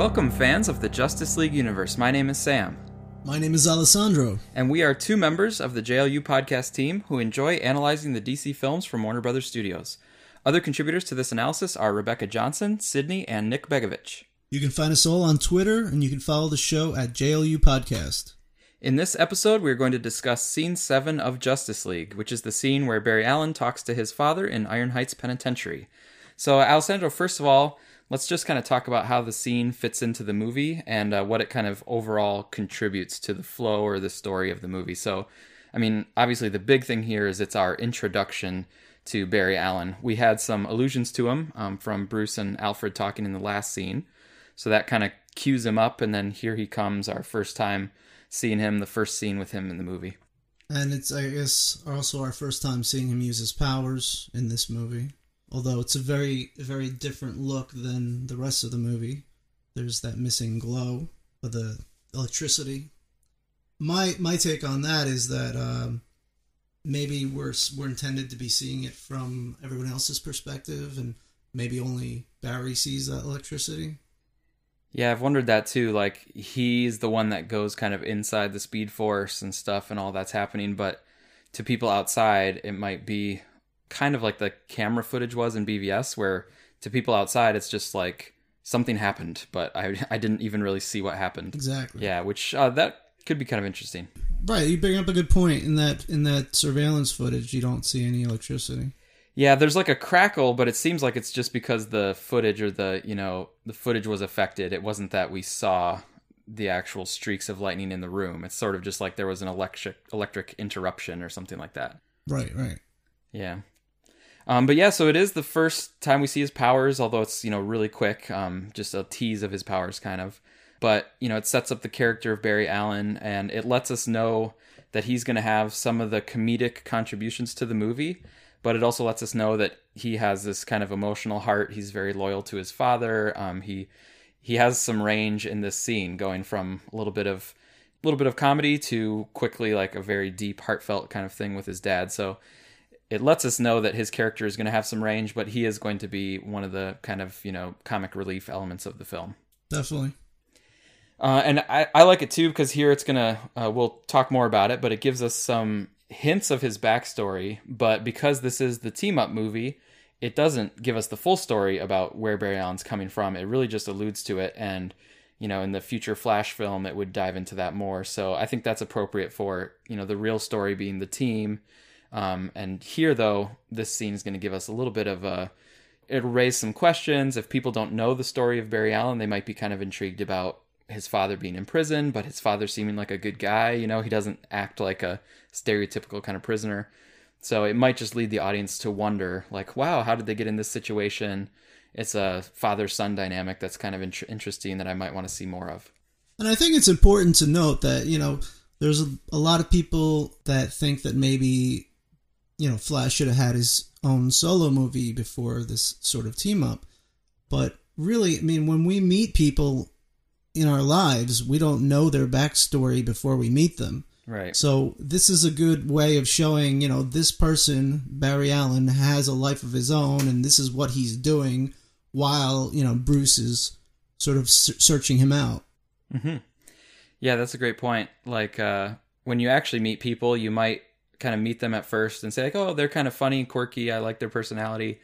Welcome, fans of the Justice League universe. My name is Sam, My name is Alessandro. and we are two members of the JLU podcast team who enjoy analyzing the DC films from Warner Brothers Studios. Other contributors to this analysis are Rebecca Johnson, Sydney, and Nick Begovich. You can find us all on Twitter, and you can follow the show at JLU Podcast. In this episode, we are going to discuss Scene 7 of Justice League, which is the scene where Barry Allen talks to his father in Iron Heights Penitentiary. So, Alessandro, first of all, let's just kind of talk about how the scene fits into the movie and uh, what it kind of overall contributes to the flow or the story of the movie. So, I mean, obviously, the big thing here is it's our introduction to Barry Allen. We had some allusions to him um, from Bruce and Alfred talking in the last scene. So that kind of cues him up, and then here he comes, our first time seeing him, the first scene with him in the movie. And it's, I guess, also our first time seeing him use his powers in this movie. Although it's a very, very different look than the rest of the movie. There's that missing glow of the electricity. My my take on that is that um, maybe we're we're intended to be seeing it from everyone else's perspective, and maybe only Barry sees that electricity. Yeah, I've wondered that too. Like, he's the one that goes kind of inside the Speed Force and stuff and all that's happening, but to people outside, it might be kind of like the camera footage was in BVS, where to people outside, it's just like something happened, but I, I didn't even really see what happened. Exactly. Yeah, which uh, that could be kind of interesting. Right, you bring up a good point in that in that surveillance footage. You don't see any electricity. Yeah, there's like a crackle, but it seems like it's just because the footage or the, you know, the footage was affected. It wasn't that we saw the actual streaks of lightning in the room. It's sort of just like there was an electric electric interruption or something like that. Right, right. Yeah. Um, but yeah, so it is the first time we see his powers, although it's, you know, really quick, um, just a tease of his powers kind of. But, you know, it sets up the character of Barry Allen and it lets us know that he's going to have some of the comedic contributions to the movie but it also lets us know that he has this kind of emotional heart. He's very loyal to his father. Um, he he has some range in this scene, going from a little bit of a little bit of comedy to quickly like a very deep, heartfelt kind of thing with his dad. So it lets us know that his character is going to have some range, but he is going to be one of the kind of you know comic relief elements of the film. Definitely. Uh, and I, I like it too because here it's gonna uh, we'll talk more about it, but it gives us some hints of his backstory, but because this is the team up movie, it doesn't give us the full story about where Barry Allen's coming from. It really just alludes to it, and you know, in the future Flash film, it would dive into that more. So I think that's appropriate for you know the real story being the team. Um, and here, though, this scene is going to give us a little bit of a. It'll raise some questions. If people don't know the story of Barry Allen, they might be kind of intrigued about his father being in prison, but his father seeming like a good guy. You know, he doesn't act like a stereotypical kind of prisoner. So it might just lead the audience to wonder, like, wow, how did they get in this situation? It's a father son dynamic that's kind of int- interesting that I might want to see more of. And I think it's important to note that, you know, there's a, a lot of people that think that maybe, you know, Flash should have had his own solo movie before this sort of team up. But really, I mean, when we meet people in our lives, we don't know their backstory before we meet them. Right. So this is a good way of showing, you know, this person, Barry Allen, has a life of his own, and this is what he's doing while you know Bruce is sort of searching him out. Mm-hmm. Yeah, that's a great point. Like uh, when you actually meet people, you might kind of meet them at first and say like, "Oh, they're kind of funny, quirky. I like their personality."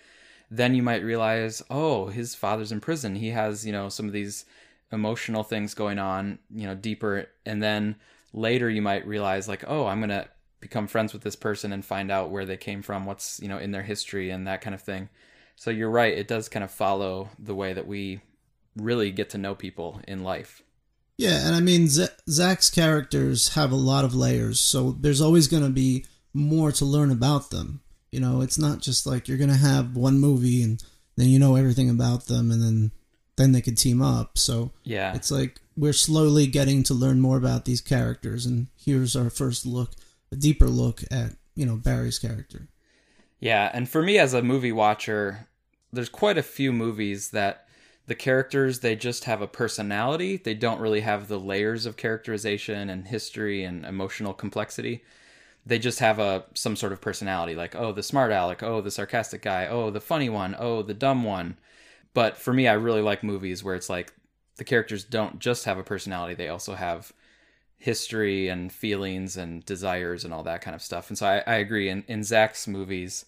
Then you might realize, "Oh, his father's in prison. He has, you know, some of these emotional things going on, you know, deeper." And then later you might realize like, "Oh, I'm to become friends with this person and find out where they came from, what's, you know, in their history and that kind of thing." So you're right, it does kind of follow the way that we really get to know people in life. Yeah, and I mean, Z- Zack's characters have a lot of layers, so there's always going to be more to learn about them. You know, it's not just like you're going to have one movie and then you know everything about them, and then then they could team up. So yeah, it's like we're slowly getting to learn more about these characters, and here's our first look, a deeper look at you know Barry's character. Yeah, and for me as a movie watcher, there's quite a few movies that the characters they just have a personality they don't really have the layers of characterization and history and emotional complexity they just have a some sort of personality like oh the smart aleck oh the sarcastic guy oh the funny one oh the dumb one but for me i really like movies where it's like the characters don't just have a personality; they also have history and feelings and desires and all that kind of stuff. And so I, I agree. In in Zack's movies,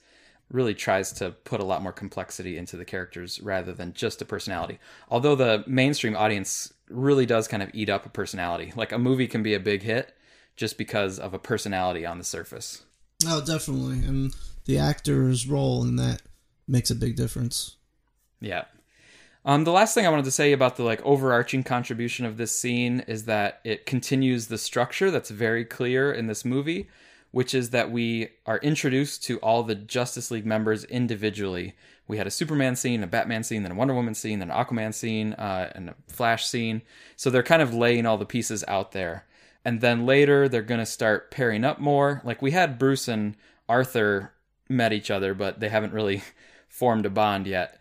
really tries to put a lot more complexity into the characters rather than just a personality. Although the mainstream audience really does kind of eat up a personality. Like a movie can be a big hit just because of a personality on the surface. Oh, definitely. And the actor's role in that makes a big difference. Yeah. Um, the last thing I wanted to say about the like overarching contribution of this scene is that it continues the structure that's very clear in this movie, which is that we are introduced to all the Justice League members individually. We had a Superman scene, a Batman scene, then a Wonder Woman scene, then an Aquaman scene, uh, and a Flash scene. So they're kind of laying all the pieces out there. And then later they're going to start pairing up more. Like we had Bruce and Arthur met each other, but they haven't really formed a bond yet.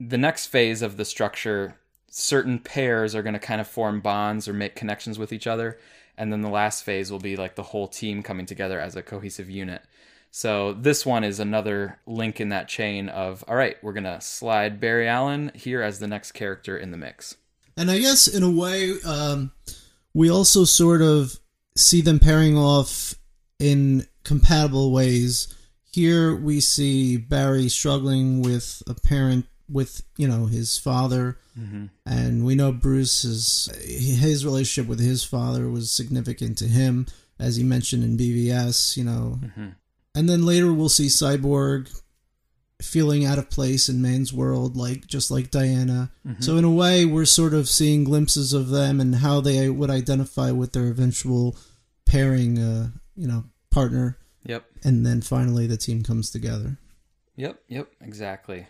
The next phase of the structure, certain pairs are going to kind of form bonds or make connections with each other and then the last phase will be like the whole team coming together as a cohesive unit. So this one is another link in that chain of all right, we're gonna slide Barry Allen here as the next character in the mix. And I guess in a way, um, we also sort of see them pairing off in compatible ways. Here we see Barry struggling with a parent with you know his father, mm-hmm. and we know Bruce's his relationship with his father was significant to him, as he mentioned in BVS. You know, mm-hmm. and then later we'll see Cyborg feeling out of place in man's world, like just like Diana. Mm-hmm. So in a way, we're sort of seeing glimpses of them and how they would identify with their eventual pairing, uh, you know, partner. Yep. And then finally, the team comes together. Yep. Yep. Exactly.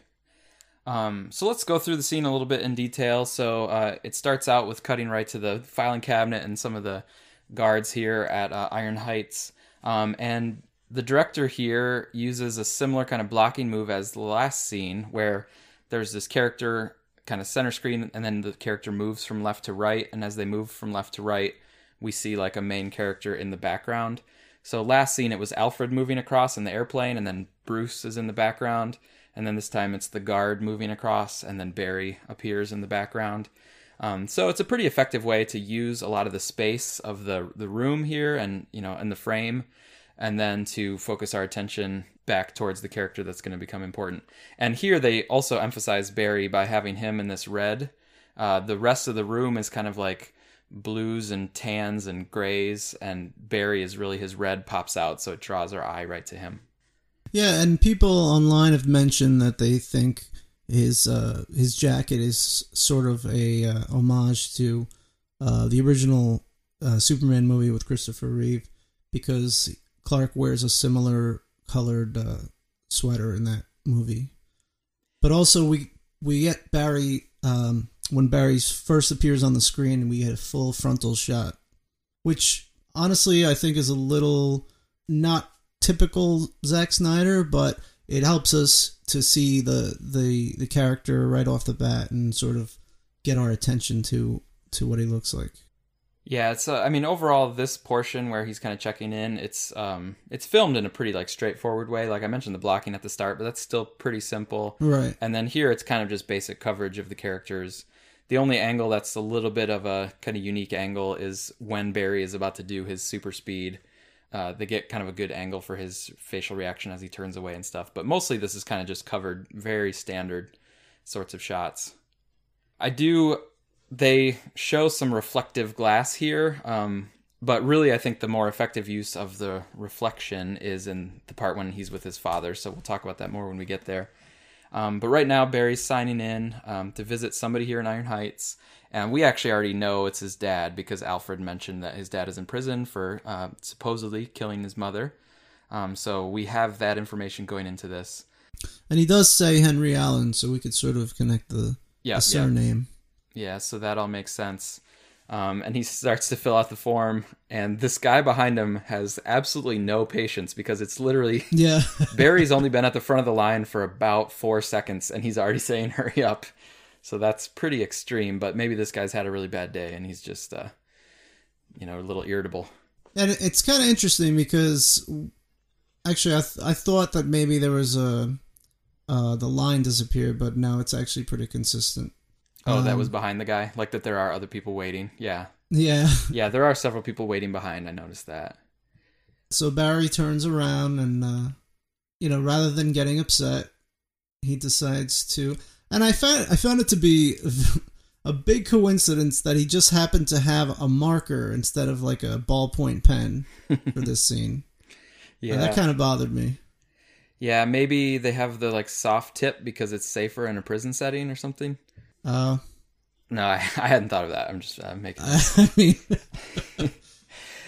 Um, so let's go through the scene a little bit in detail. So uh, it starts out with cutting right to the filing cabinet and some of the guards here at uh, Iron Heights. Um, and the director here uses a similar kind of blocking move as the last scene, where there's this character kind of center screen, and then the character moves from left to right. And as they move from left to right, we see like a main character in the background. So last scene, it was Alfred moving across in the airplane, and then Bruce is in the background and then this time it's the guard moving across, and then Barry appears in the background. Um, so it's a pretty effective way to use a lot of the space of the the room here, and you know, and the frame, and then to focus our attention back towards the character that's going to become important. And here they also emphasize Barry by having him in this red. Uh, the rest of the room is kind of like blues and tans and grays, and Barry is really his red pops out, so it draws our eye right to him. Yeah, and people online have mentioned that they think his uh, his jacket is sort of a uh, homage to uh, the original uh, Superman movie with Christopher Reeve because Clark wears a similar colored uh, sweater in that movie. But also, we we get Barry um, when Barry first appears on the screen, we get a full frontal shot, which honestly I think is a little not typical Zack Snyder, but it helps us to see the the the character right off the bat and sort of get our attention to to what he looks like. Yeah, it's. Uh, I mean, overall, this portion where he's kind of checking in, it's um, it's filmed in a pretty like straightforward way. Like I mentioned, the blocking at the start, but that's still pretty simple. Right. And then here, it's kind of just basic coverage of the characters. The only angle that's a little bit of a kind of unique angle is when Barry is about to do his super speed uh, they get kind of a good angle for his facial reaction as he turns away and stuff. But mostly this is kind of just covered very standard sorts of shots. I do. They show some reflective glass here, um, but really I think the more effective use of the reflection is in the part when he's with his father. So we'll talk about that more when we get there. Um, but right now Barry's signing in um, to visit somebody here in Iron Heights, and we actually already know it's his dad because Alfred mentioned that his dad is in prison for uh, supposedly killing his mother. Um, so we have that information going into this. And he does say Henry Allen, so we could sort of connect the, yeah, the surname. Yeah. yeah, so that all makes sense. Um, and he starts to fill out the form, and this guy behind him has absolutely no patience because it's literally yeah. Barry's only been at the front of the line for about four seconds, and he's already saying "hurry up." So that's pretty extreme, but maybe this guy's had a really bad day and he's just, uh, you know, a little irritable. And it's kind of interesting because actually, I, th- I thought that maybe there was a uh, the line disappeared, but now it's actually pretty consistent. Oh, that Um, was behind the guy. Like that, there are other people waiting. Yeah, Yeah. yeah, there are several people waiting behind. I noticed that. So Barry turns around and, uh, you know, rather than getting upset, he decides to. And I found I found it to be a big coincidence that he just happened to have a marker instead of like a ballpoint pen for this scene. Yeah, And that kind of bothered me. yeah. Maybe they have the like soft tip because it's safer in a prison setting or something. Uh, No, I, I hadn't thought of that. I'm just uh, making. I mean,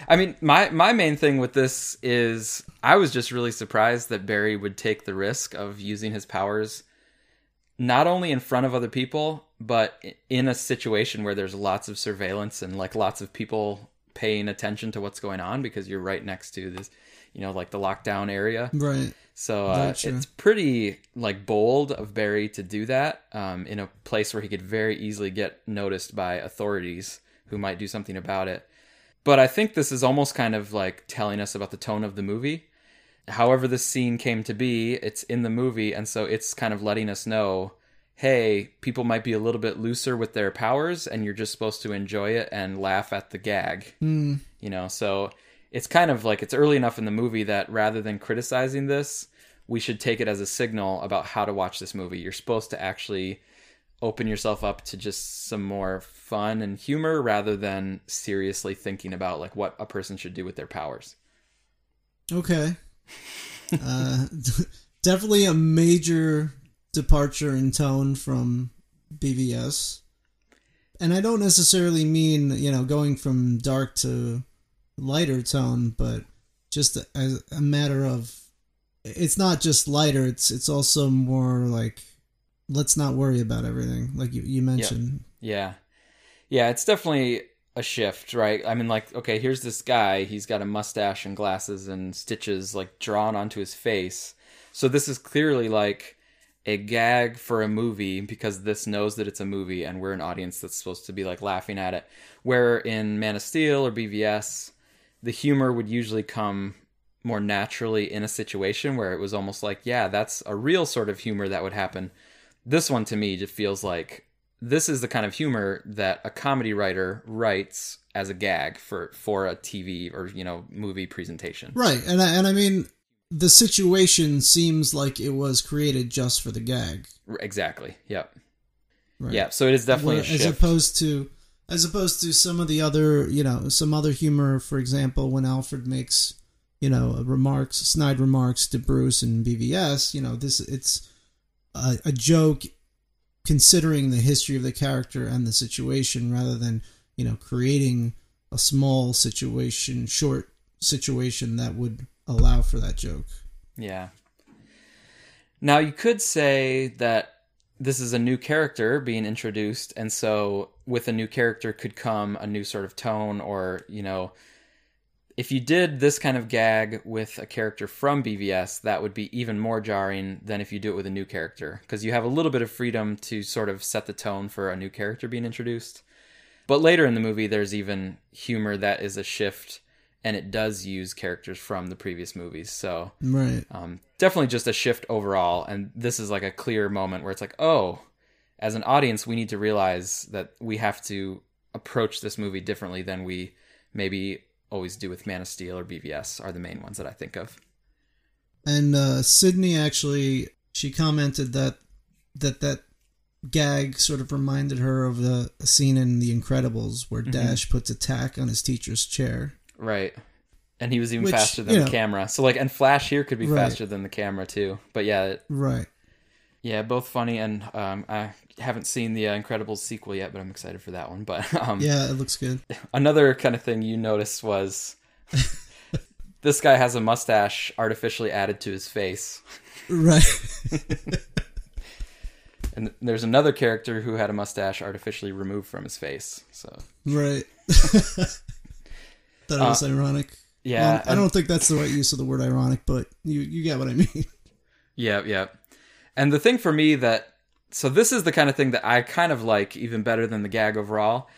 I mean, my my main thing with this is I was just really surprised that Barry would take the risk of using his powers not only in front of other people, but in a situation where there's lots of surveillance and like lots of people paying attention to what's going on because you're right next to this, you know, like the lockdown area. right. So uh, it's pretty like bold of Barry to do that um, in a place where he could very easily get noticed by authorities who might do something about it. But I think this is almost kind of like telling us about the tone of the movie. However, this scene came to be, it's in the movie, and so it's kind of letting us know hey, people might be a little bit looser with their powers, and you're just supposed to enjoy it and laugh at the gag Hmm. you know so it's kind of like it's early enough in the movie that rather than criticizing this we should take it as a signal about how to watch this movie you're supposed to actually open yourself up to just some more fun and humor rather than seriously thinking about like what a person should do with their powers Okay. uh, definitely a major departure in tone from BVS. And I don't necessarily mean, you know, going from dark to lighter tone, but just as a matter of it's not just lighter, it's it's also more like let's not worry about everything like you, you mentioned. Yeah. Yeah, it's definitely a shift, right? I mean, like, okay, here's this guy. He's got a mustache and glasses and stitches, like, drawn onto his face. So this is clearly like a gag for a movie because this knows that it's a movie and we're an audience that's supposed to be, like, laughing at it. Where in Man of Steel or BVS, the humor would usually come more naturally in a situation where it was almost like, yeah, that's a real sort of humor that would happen. This one to me just feels like this is the kind of humor that a comedy writer writes as a gag for for a TV or you know movie presentation. Right. And I, and I mean the situation seems like it was created just for the gag. Exactly. Yep. Right. Yeah. So it is definitely Where- as opposed to as opposed to some of the other you know some other humor for example when alfred makes you know remarks snide remarks to bruce and bvs you know this it's a, a joke considering the history of the character and the situation rather than you know creating a small situation short situation that would allow for that joke Yeah. Now you could say that this is a new character being introduced, and so with a new character could come a new sort of tone, or you know, if you did this kind of gag with a character from BVS, that would be even more jarring than if you do it with a new character, because you have a little bit of freedom to sort of set the tone for a new character being introduced. But later in the movie, there's even humor that is a shift, and it does use characters from the previous movies. So right um, definitely just a shift overall and this is like a clear moment where it's like oh as an audience we need to realize that we have to approach this movie differently than we maybe always do with man of steel or bvs are the main ones that i think of And uh, Sydney actually, she commented that that that gag sort of reminded her of the scene in The Incredibles where Dash puts a tack on his teacher's chair. Right and he was even Which, faster than you the camera so like and flash here could be Right. faster than the camera too but yeah it- Right. yeah both funny and um, i haven't seen the uh, incredibles sequel yet but i'm excited for that one but um, Yeah, it looks good. another kind of thing you noticed was this guy has a mustache artificially added to his face Right. and there's another character who had a mustache artificially removed from his face so right. Thought it was ironic. Uh, yeah Well, I don't think that's the right use of the word ironic, but you you get what I mean. yeah yeah and the thing for me that so this is the kind of thing that i kind of like even better than the gag overall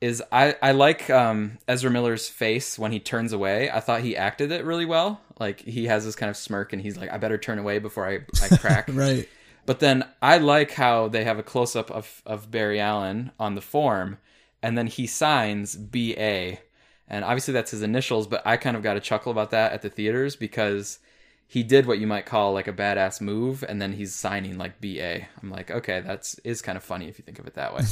is i i like um ezra miller's face when he turns away i thought he acted it really well like he has this kind of smirk and he's like i better turn away before i i crack right. But then I like how they have a close up of, of Barry Allen on the form, and then he signs BA. And obviously that's his initials, but I kind of got a chuckle about that at the theaters because he did what you might call like a badass move, and then he's signing like BA. I'm like, okay, that's is kind of funny if you think of it that way.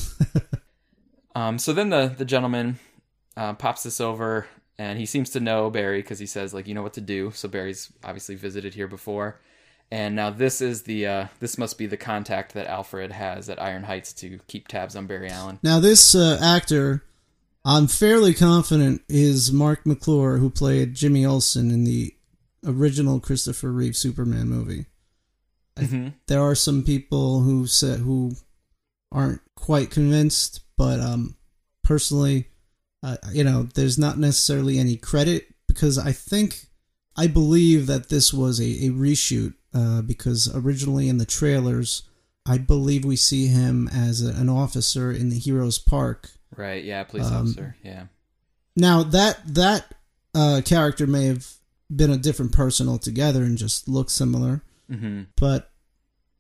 um, so then the the gentleman uh, pops this over, and he seems to know Barry because he says like, you know what to do. So Barry's obviously visited here before, and now this is the uh, this must be the contact that Alfred has at Iron Heights to keep tabs on Barry Allen. Now this uh, actor, I'm fairly confident is Marc McClure, who played Jimmy Olsen in the original Christopher Reeve Superman movie. Mm-hmm. There are some people who said who aren't quite convinced, but um, personally, uh, you know, there's not necessarily any credit because I think I believe that this was a, a reshoot uh, because originally in the trailers, I believe we see him as a, an officer in the Heroes Park. Right. Yeah. Police Um, officer. Yeah. Now that that uh, character may have been a different person altogether and just look similar, Mm-hmm. but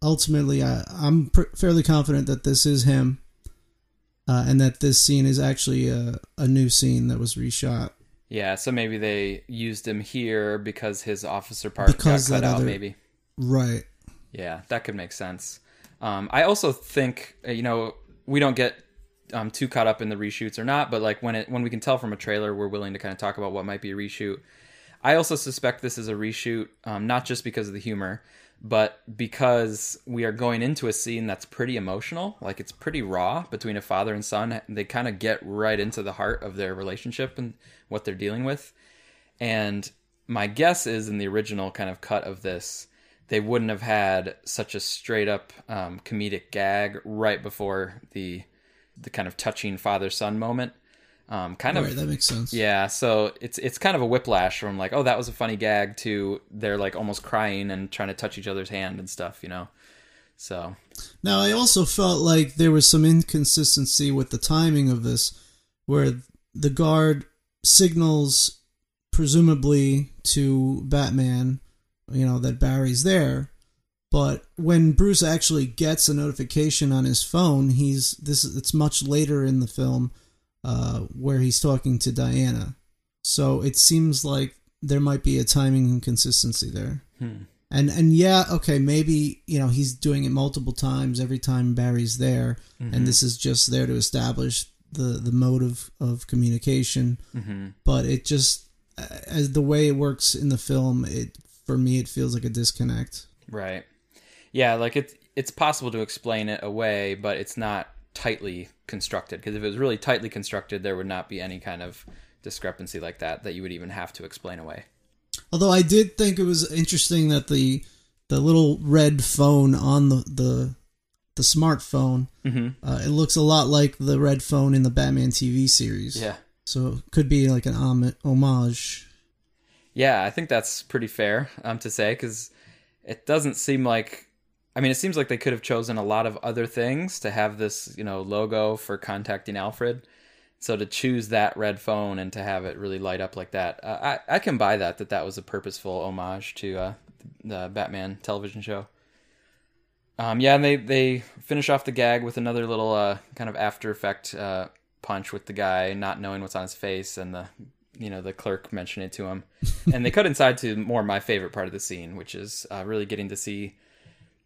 ultimately, I, I'm pr- fairly confident that this is him, uh, and that this scene is actually a, a new scene that was reshot. Yeah. So maybe they used him here because his officer part Because got cut that out. other- Maybe. Right. Yeah, that could make sense. Um, I also think uh, you know we don't get um, too caught up in the reshoots or not, but like when it when we can tell from a trailer, we're willing to kind of talk about what might be a reshoot. I also suspect this is a reshoot, um, not just because of the humor, but because we are going into a scene that's pretty emotional. Like it's pretty raw between a father and son. They kind of get right into the heart of their relationship and what they're dealing with. And my guess is in the original kind of cut of this, they wouldn't have had such a straight up um, comedic gag right before the the kind of touching father son moment. Um, kind Right. of That makes sense. yeah, so it's it's kind of a whiplash from like, oh, that was a funny gag to they're like almost crying and trying to touch each other's hand and stuff, you know. So Now, I also felt like there was some inconsistency with the timing of this, where the guard signals, presumably to Batman, you know, that Barry's there. But when Bruce actually gets a notification on his phone, he's this. It's much later in the film, uh, where he's talking to Diana. So it seems like there might be a timing inconsistency there. hmm. And and yeah, okay, maybe you know he's doing it multiple times every time Barry's there, Mm-hmm. and this is just there to establish the the mode of of communication. hmm But it just uh, as the way it works in the film, it for me it feels like a disconnect. right, yeah, like it's it's possible to explain it away, but it's not tightly constructed because if it was really tightly constructed, there would not be any kind of discrepancy like that that you would even have to explain away. Although I did think it was interesting that the the little red phone on the the the smartphone Mm-hmm. uh, it looks a lot like the red phone in the Batman TV series. Yeah. So it could be like an homage. Yeah, I think that's pretty fair um, to say because it doesn't seem like. I mean, it seems like they could have chosen a lot of other things to have this, you know, logo for contacting Alfred. So to choose that red phone and to have it really light up like that, uh, I I can buy that that that was a purposeful homage to uh, the Batman television show. Um, yeah, and they they finish off the gag with another little uh, kind of after effect uh, punch with the guy not knowing what's on his face and the you know the clerk mentioning it to him, and they cut inside to more my favorite part of the scene, which is uh, really getting to see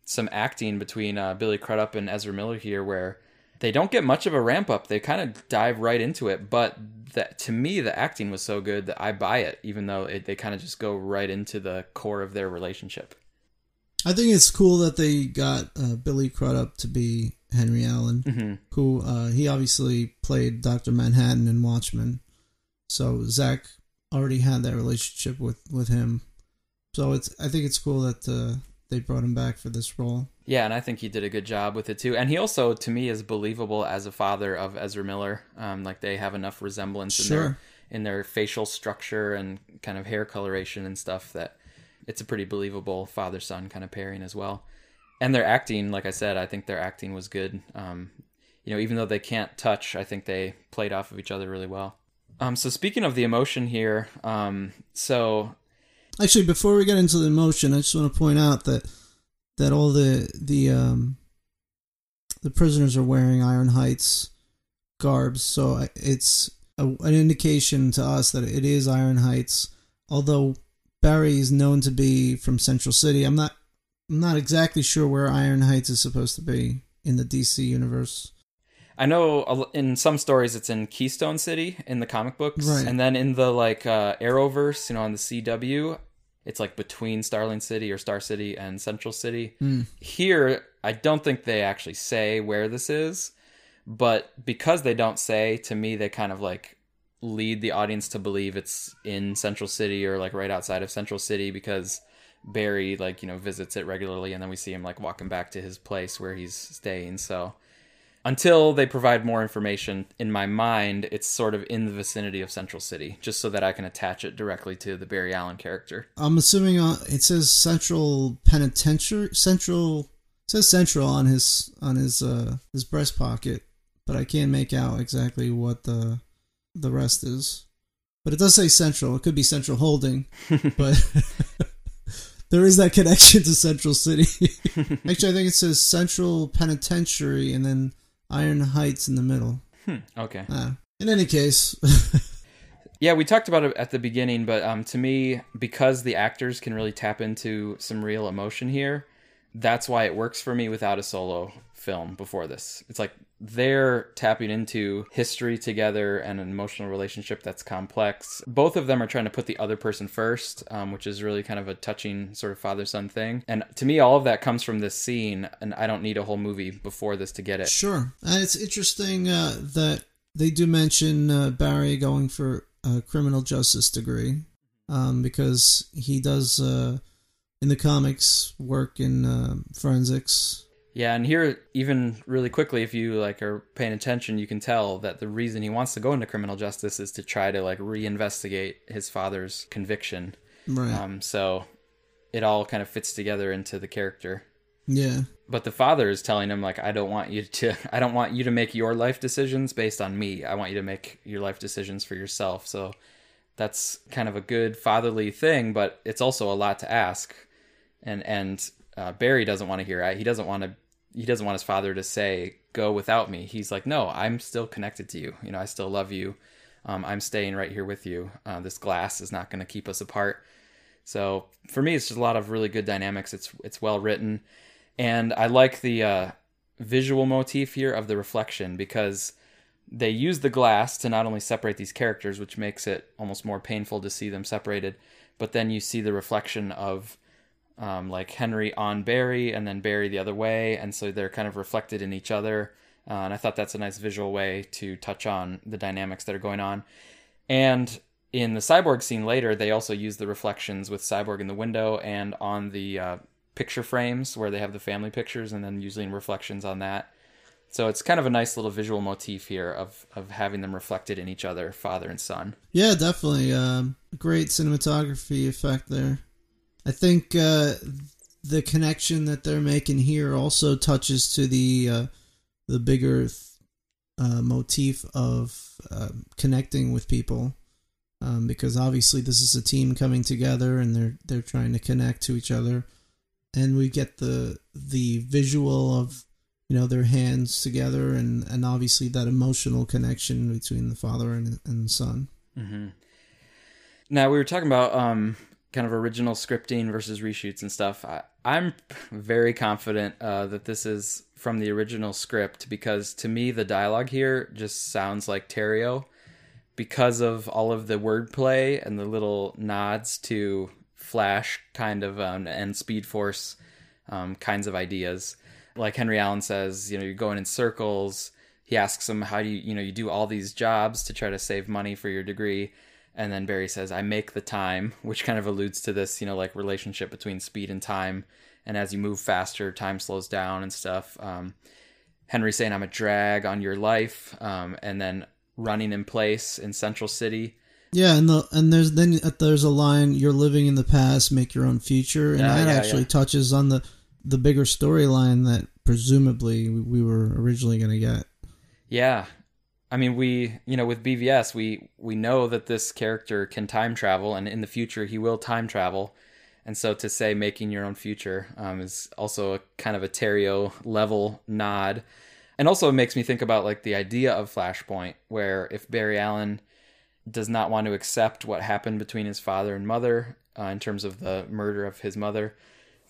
some acting between uh, Billy Crudup and Ezra Miller here, where they don't get much of a ramp up. They kind of dive right into it, but that to me the acting was so good that I buy it, even though it, they kind of just go right into the core of their relationship. I think it's cool that they got uh, Billy Crudup to be Henry Allen, hmm who uh, he obviously played Doctor Manhattan in Watchmen. So Zack already had that relationship with with him. So it's I think it's cool that uh, they brought him back for this role. Yeah, and I think he did a good job with it too. And he also, to me, is believable as a father of Ezra Miller. Um, like they have enough resemblance in their in their facial structure and kind of hair coloration and stuff that it's a pretty believable father son kind of pairing as well. And their acting, like I said, I think their acting was good. Um, you know, even though they can't touch, I think they played off of each other really well. Um, so speaking of the emotion here, um, so Actually, before we get into the emotion, I just want to point out that that all the the um the prisoners are wearing Iron Heights garbs, so it's a, an indication to us that it is Iron Heights. Although Barry is known to be from Central City, I'm not I'm not exactly sure where Iron Heights is supposed to be in the DC universe. I know in some stories it's in Keystone City in the comic books, Right. and then in the like uh, Arrowverse, you know, on the CW, it's like between Starling City or Star City and Central City. Hmm. Here, I don't think they actually say where this is, but because they don't say, to me, they kind of like lead the audience to believe it's in Central City or like right outside of Central City because Barry like you know visits it regularly, and then we see him like walking back to his place where he's staying. So until they provide more information, in my mind, it's sort of in the vicinity of Central City, just so that I can attach it directly to the Barry Allen character. I'm assuming uh, it says Central Penitentiary. Central it says Central on his on his uh his breast pocket, but I can't make out exactly what the the rest is. But it does say Central. It could be Central Holding, but there is that connection to Central City. Actually, I think it says Central Penitentiary and then Iron Heights in the middle. Hmm, okay. Ah. in any case, Yeah, we talked about it at the beginning, but um, to me, because the actors can really tap into some real emotion here, that's why it works for me without a solo film before this. It's like they're tapping into history together and an emotional relationship that's complex. Both of them are trying to put the other person first, um, which is really kind of a touching sort of father son thing. And to me, all of that comes from this scene, and I don't need a whole movie before this to get it. Sure. Uh, it's interesting uh, that they do mention uh, Barry going for a criminal justice degree um, because he does, uh, in the comics, work in uh, forensics. Yeah, and here, even really quickly, if you like are paying attention, you can tell that the reason he wants to go into criminal justice is to try to like reinvestigate his father's conviction. Right. Um, so it all kind of fits together into the character. yeah. But the father is telling him like, I don't want you to, I don't want you to make your life decisions based on me. I want you to make your life decisions for yourself. So that's kind of a good fatherly thing, but it's also a lot to ask. And and uh, Barry doesn't want to hear it. He doesn't want to. He doesn't want his father to say, "Go without me." He's like, "No, I'm still connected to you. You know, I still love you. Um, I'm staying right here with you. Uh, this glass is not going to keep us apart." So for me, it's just a lot of really good dynamics. It's it's well written, and I like the uh, visual motif here of the reflection because they use the glass to not only separate these characters, which makes it almost more painful to see them separated, but then you see the reflection of um, like Henry on Barry and then Barry the other way, and so they're kind of reflected in each other. Uh, and I thought that's a nice visual way to touch on the dynamics that are going on. And in the cyborg scene later, they also use the reflections with cyborg in the window and on the uh, picture frames where they have the family pictures, and then using reflections on that. So it's kind of a nice little visual motif here of of having them reflected in each other, father and son. Yeah, definitely. Um, great cinematography effect there. I think uh, the connection that they're making here also touches to the uh, the bigger uh, motif of uh, connecting with people, um, because obviously this is a team coming together and they're they're trying to connect to each other, and we get the the visual of you know their hands together and and obviously that emotional connection between the father and and son. Mm-hmm. Now we were talking about um, kind of original scripting versus reshoots and stuff. I, I'm very confident uh, that this is from the original script because to me the dialogue here just sounds like Terrio because of all of the wordplay and the little nods to Flash kind of um, and Speed Force um, kinds of ideas. Like Henry Allen says, you know, you're going in circles. He asks him, how do you, you know, you do all these jobs to try to save money for your degree. And then Barry says, I make the time, which kind of alludes to this, you know, like relationship between speed and time. And as you move faster, time slows down and stuff. Um, Henry saying, I'm a drag on your life. Um, and then running in place in Central City. Yeah, and the and there's then there's a line you're living in the past, make your own future, and Yeah, that yeah, actually yeah. touches on the the bigger storyline that presumably we, we were originally going to get. Yeah. I mean, we, you know, with BVS, we we know that this character can time travel and in the future he will time travel. And so to say making your own future um, is also a kind of a Terrio level nod. And also it makes me think about like the idea of Flashpoint, where if Barry Allen does not want to accept what happened between his father and mother uh, in terms of the murder of his mother,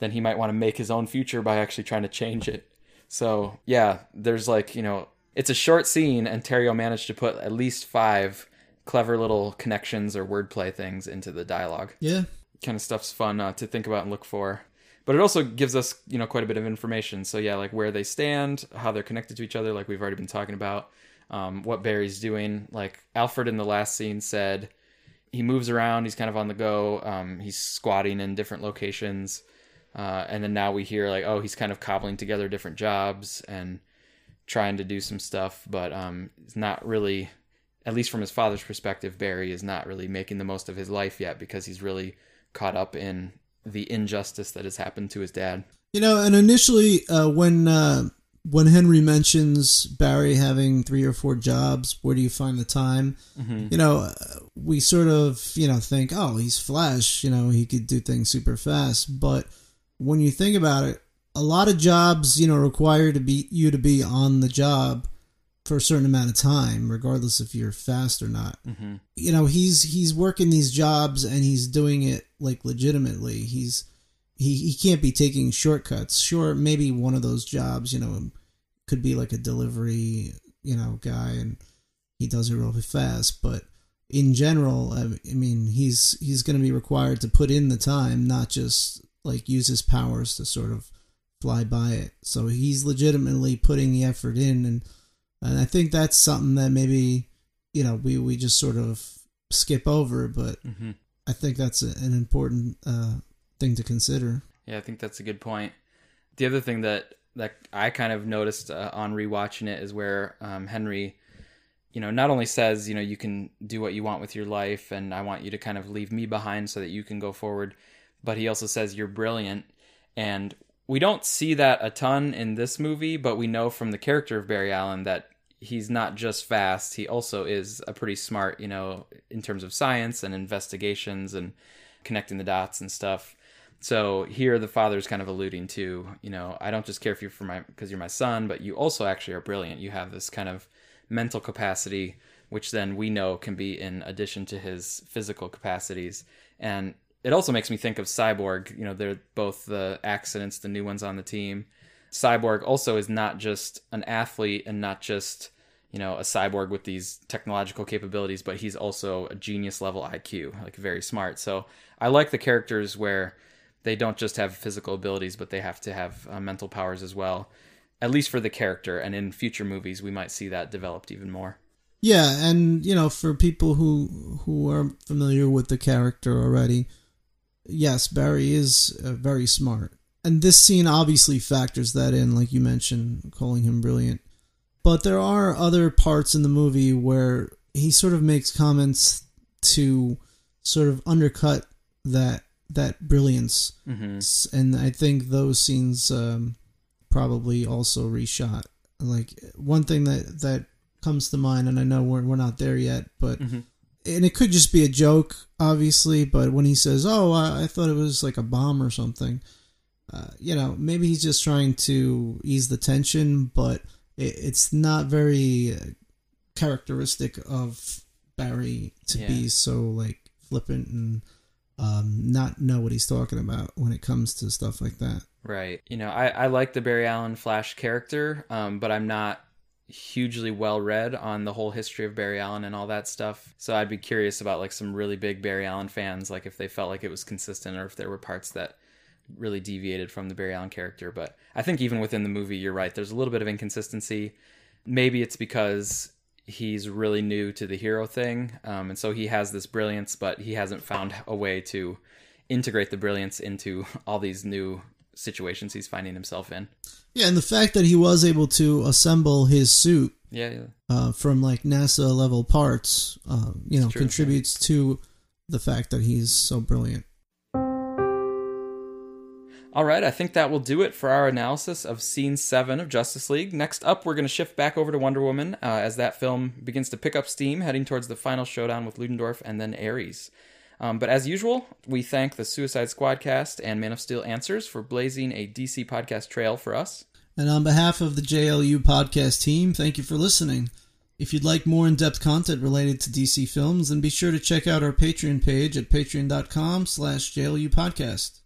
then he might want to make his own future by actually trying to change it. So yeah, there's like, you know, it's a short scene and Terrio managed to put at least five clever little connections or wordplay things into the dialogue. Yeah. Kind of stuff's fun uh, to think about and look for. But it also gives us, you know, quite a bit of information. So yeah, like where they stand, how they're connected to each other, like we've already been talking about, um, what Barry's doing. Like Alfred in the last scene said, he moves around. He's kind of on the go. Um, he's squatting in different locations, uh, and then now we hear like, oh, he's kind of cobbling together different jobs and trying to do some stuff, but um, it's not really at least from his father's perspective, Barry is not really making the most of his life yet because he's really caught up in the injustice that has happened to his dad. You know, and initially uh, when uh, when Henry mentions Barry having three or four jobs, where do you find the time? Mm-hmm. You know, uh, we sort of you know think, oh, he's Flash. You know, he could do things super fast. But when you think about it, a lot of jobs, you know, require to be you to be on the job for a certain amount of time, regardless if you're fast or not. Mm-hmm. You know, he's he's working these jobs and he's doing it like legitimately. He's he he can't be taking shortcuts. Sure, maybe one of those jobs, you know, could be like a delivery, you know, guy and he does it really fast, but in general, I mean, he's he's going to be required to put in the time, not just like use his powers to sort of fly by it. So he's legitimately putting the effort in and and I think that's something that maybe you know we we just sort of skip over, but mm-hmm. I think that's a, an important uh, thing to consider. Yeah, I think that's a good point. The other thing that that I kind of noticed uh, on rewatching it is where um, Henry, you know, not only says you know you can do what you want with your life, and I want you to kind of leave me behind so that you can go forward, but he also says you're brilliant, and we don't see that a ton in this movie, but we know from the character of Barry Allen that he's not just fast, he also is a pretty smart, you know, in terms of science and investigations and connecting the dots and stuff. So here the father's kind of alluding to, you know, I don't just care for you for my because you're my son, but you also actually are brilliant. You have this kind of mental capacity which then we know can be in addition to his physical capacities. And it also makes me think of Cyborg, you know, they're both the accidents, the new ones on the team. Cyborg also is not just an athlete and not just you know a cyborg with these technological capabilities but he's also a genius level iq like very smart. So i like the characters where they don't just have physical abilities but they have to have uh, mental powers as well. At least for the character and in future movies we might see that developed even more. Yeah and you know for people who who are familiar with the character already yes barry is uh, very smart and this scene obviously factors that in like you mentioned calling him brilliant but there are other parts in the movie where he sort of makes comments to sort of undercut that that brilliance, mm-hmm. and I think those scenes um, probably also reshot. Like one thing that that comes to mind, and I know we're we're not there yet, but. Mm-hmm. And it could just be a joke, obviously. But when he says, "Oh, I, I thought it was like a bomb or something," uh, you know, maybe he's just trying to ease the tension. But it's not very uh, characteristic of Barry to yeah. be so like flippant and um, not know what he's talking about when it comes to stuff like that. Right. You know, I, I like the Barry Allen Flash character, um, but I'm not hugely well read on the whole history of Barry Allen and all that stuff. So I'd be curious about like some really big Barry Allen fans, like if they felt like it was consistent or if there were parts that really deviated from the Barry Allen character. But I think even within the movie, you're right. There's a little bit of inconsistency. Maybe it's because he's really new to the hero thing, um, and so he has this brilliance, but he hasn't found a way to integrate the brilliance into all these new situations he's finding himself in. Yeah, and the fact that he was able to assemble his suit, yeah, yeah. Uh, from like NASA level parts, uh, you know, true, contributes yeah. to the fact that he's so brilliant. All right, I think that will do it for our analysis of Scene 7 of Justice League. Next up, we're going to shift back over to Wonder Woman uh, as that film begins to pick up steam, heading towards the final showdown with Ludendorff and then Ares. Um, but as usual, we thank the Suicide Squad cast and Man of Steel Answers for blazing a DC podcast trail for us. And on behalf of the JLU podcast team, thank you for listening. If you'd like more in-depth content related to DC films, then be sure to check out our Patreon page at patreon.com slash JLU podcast.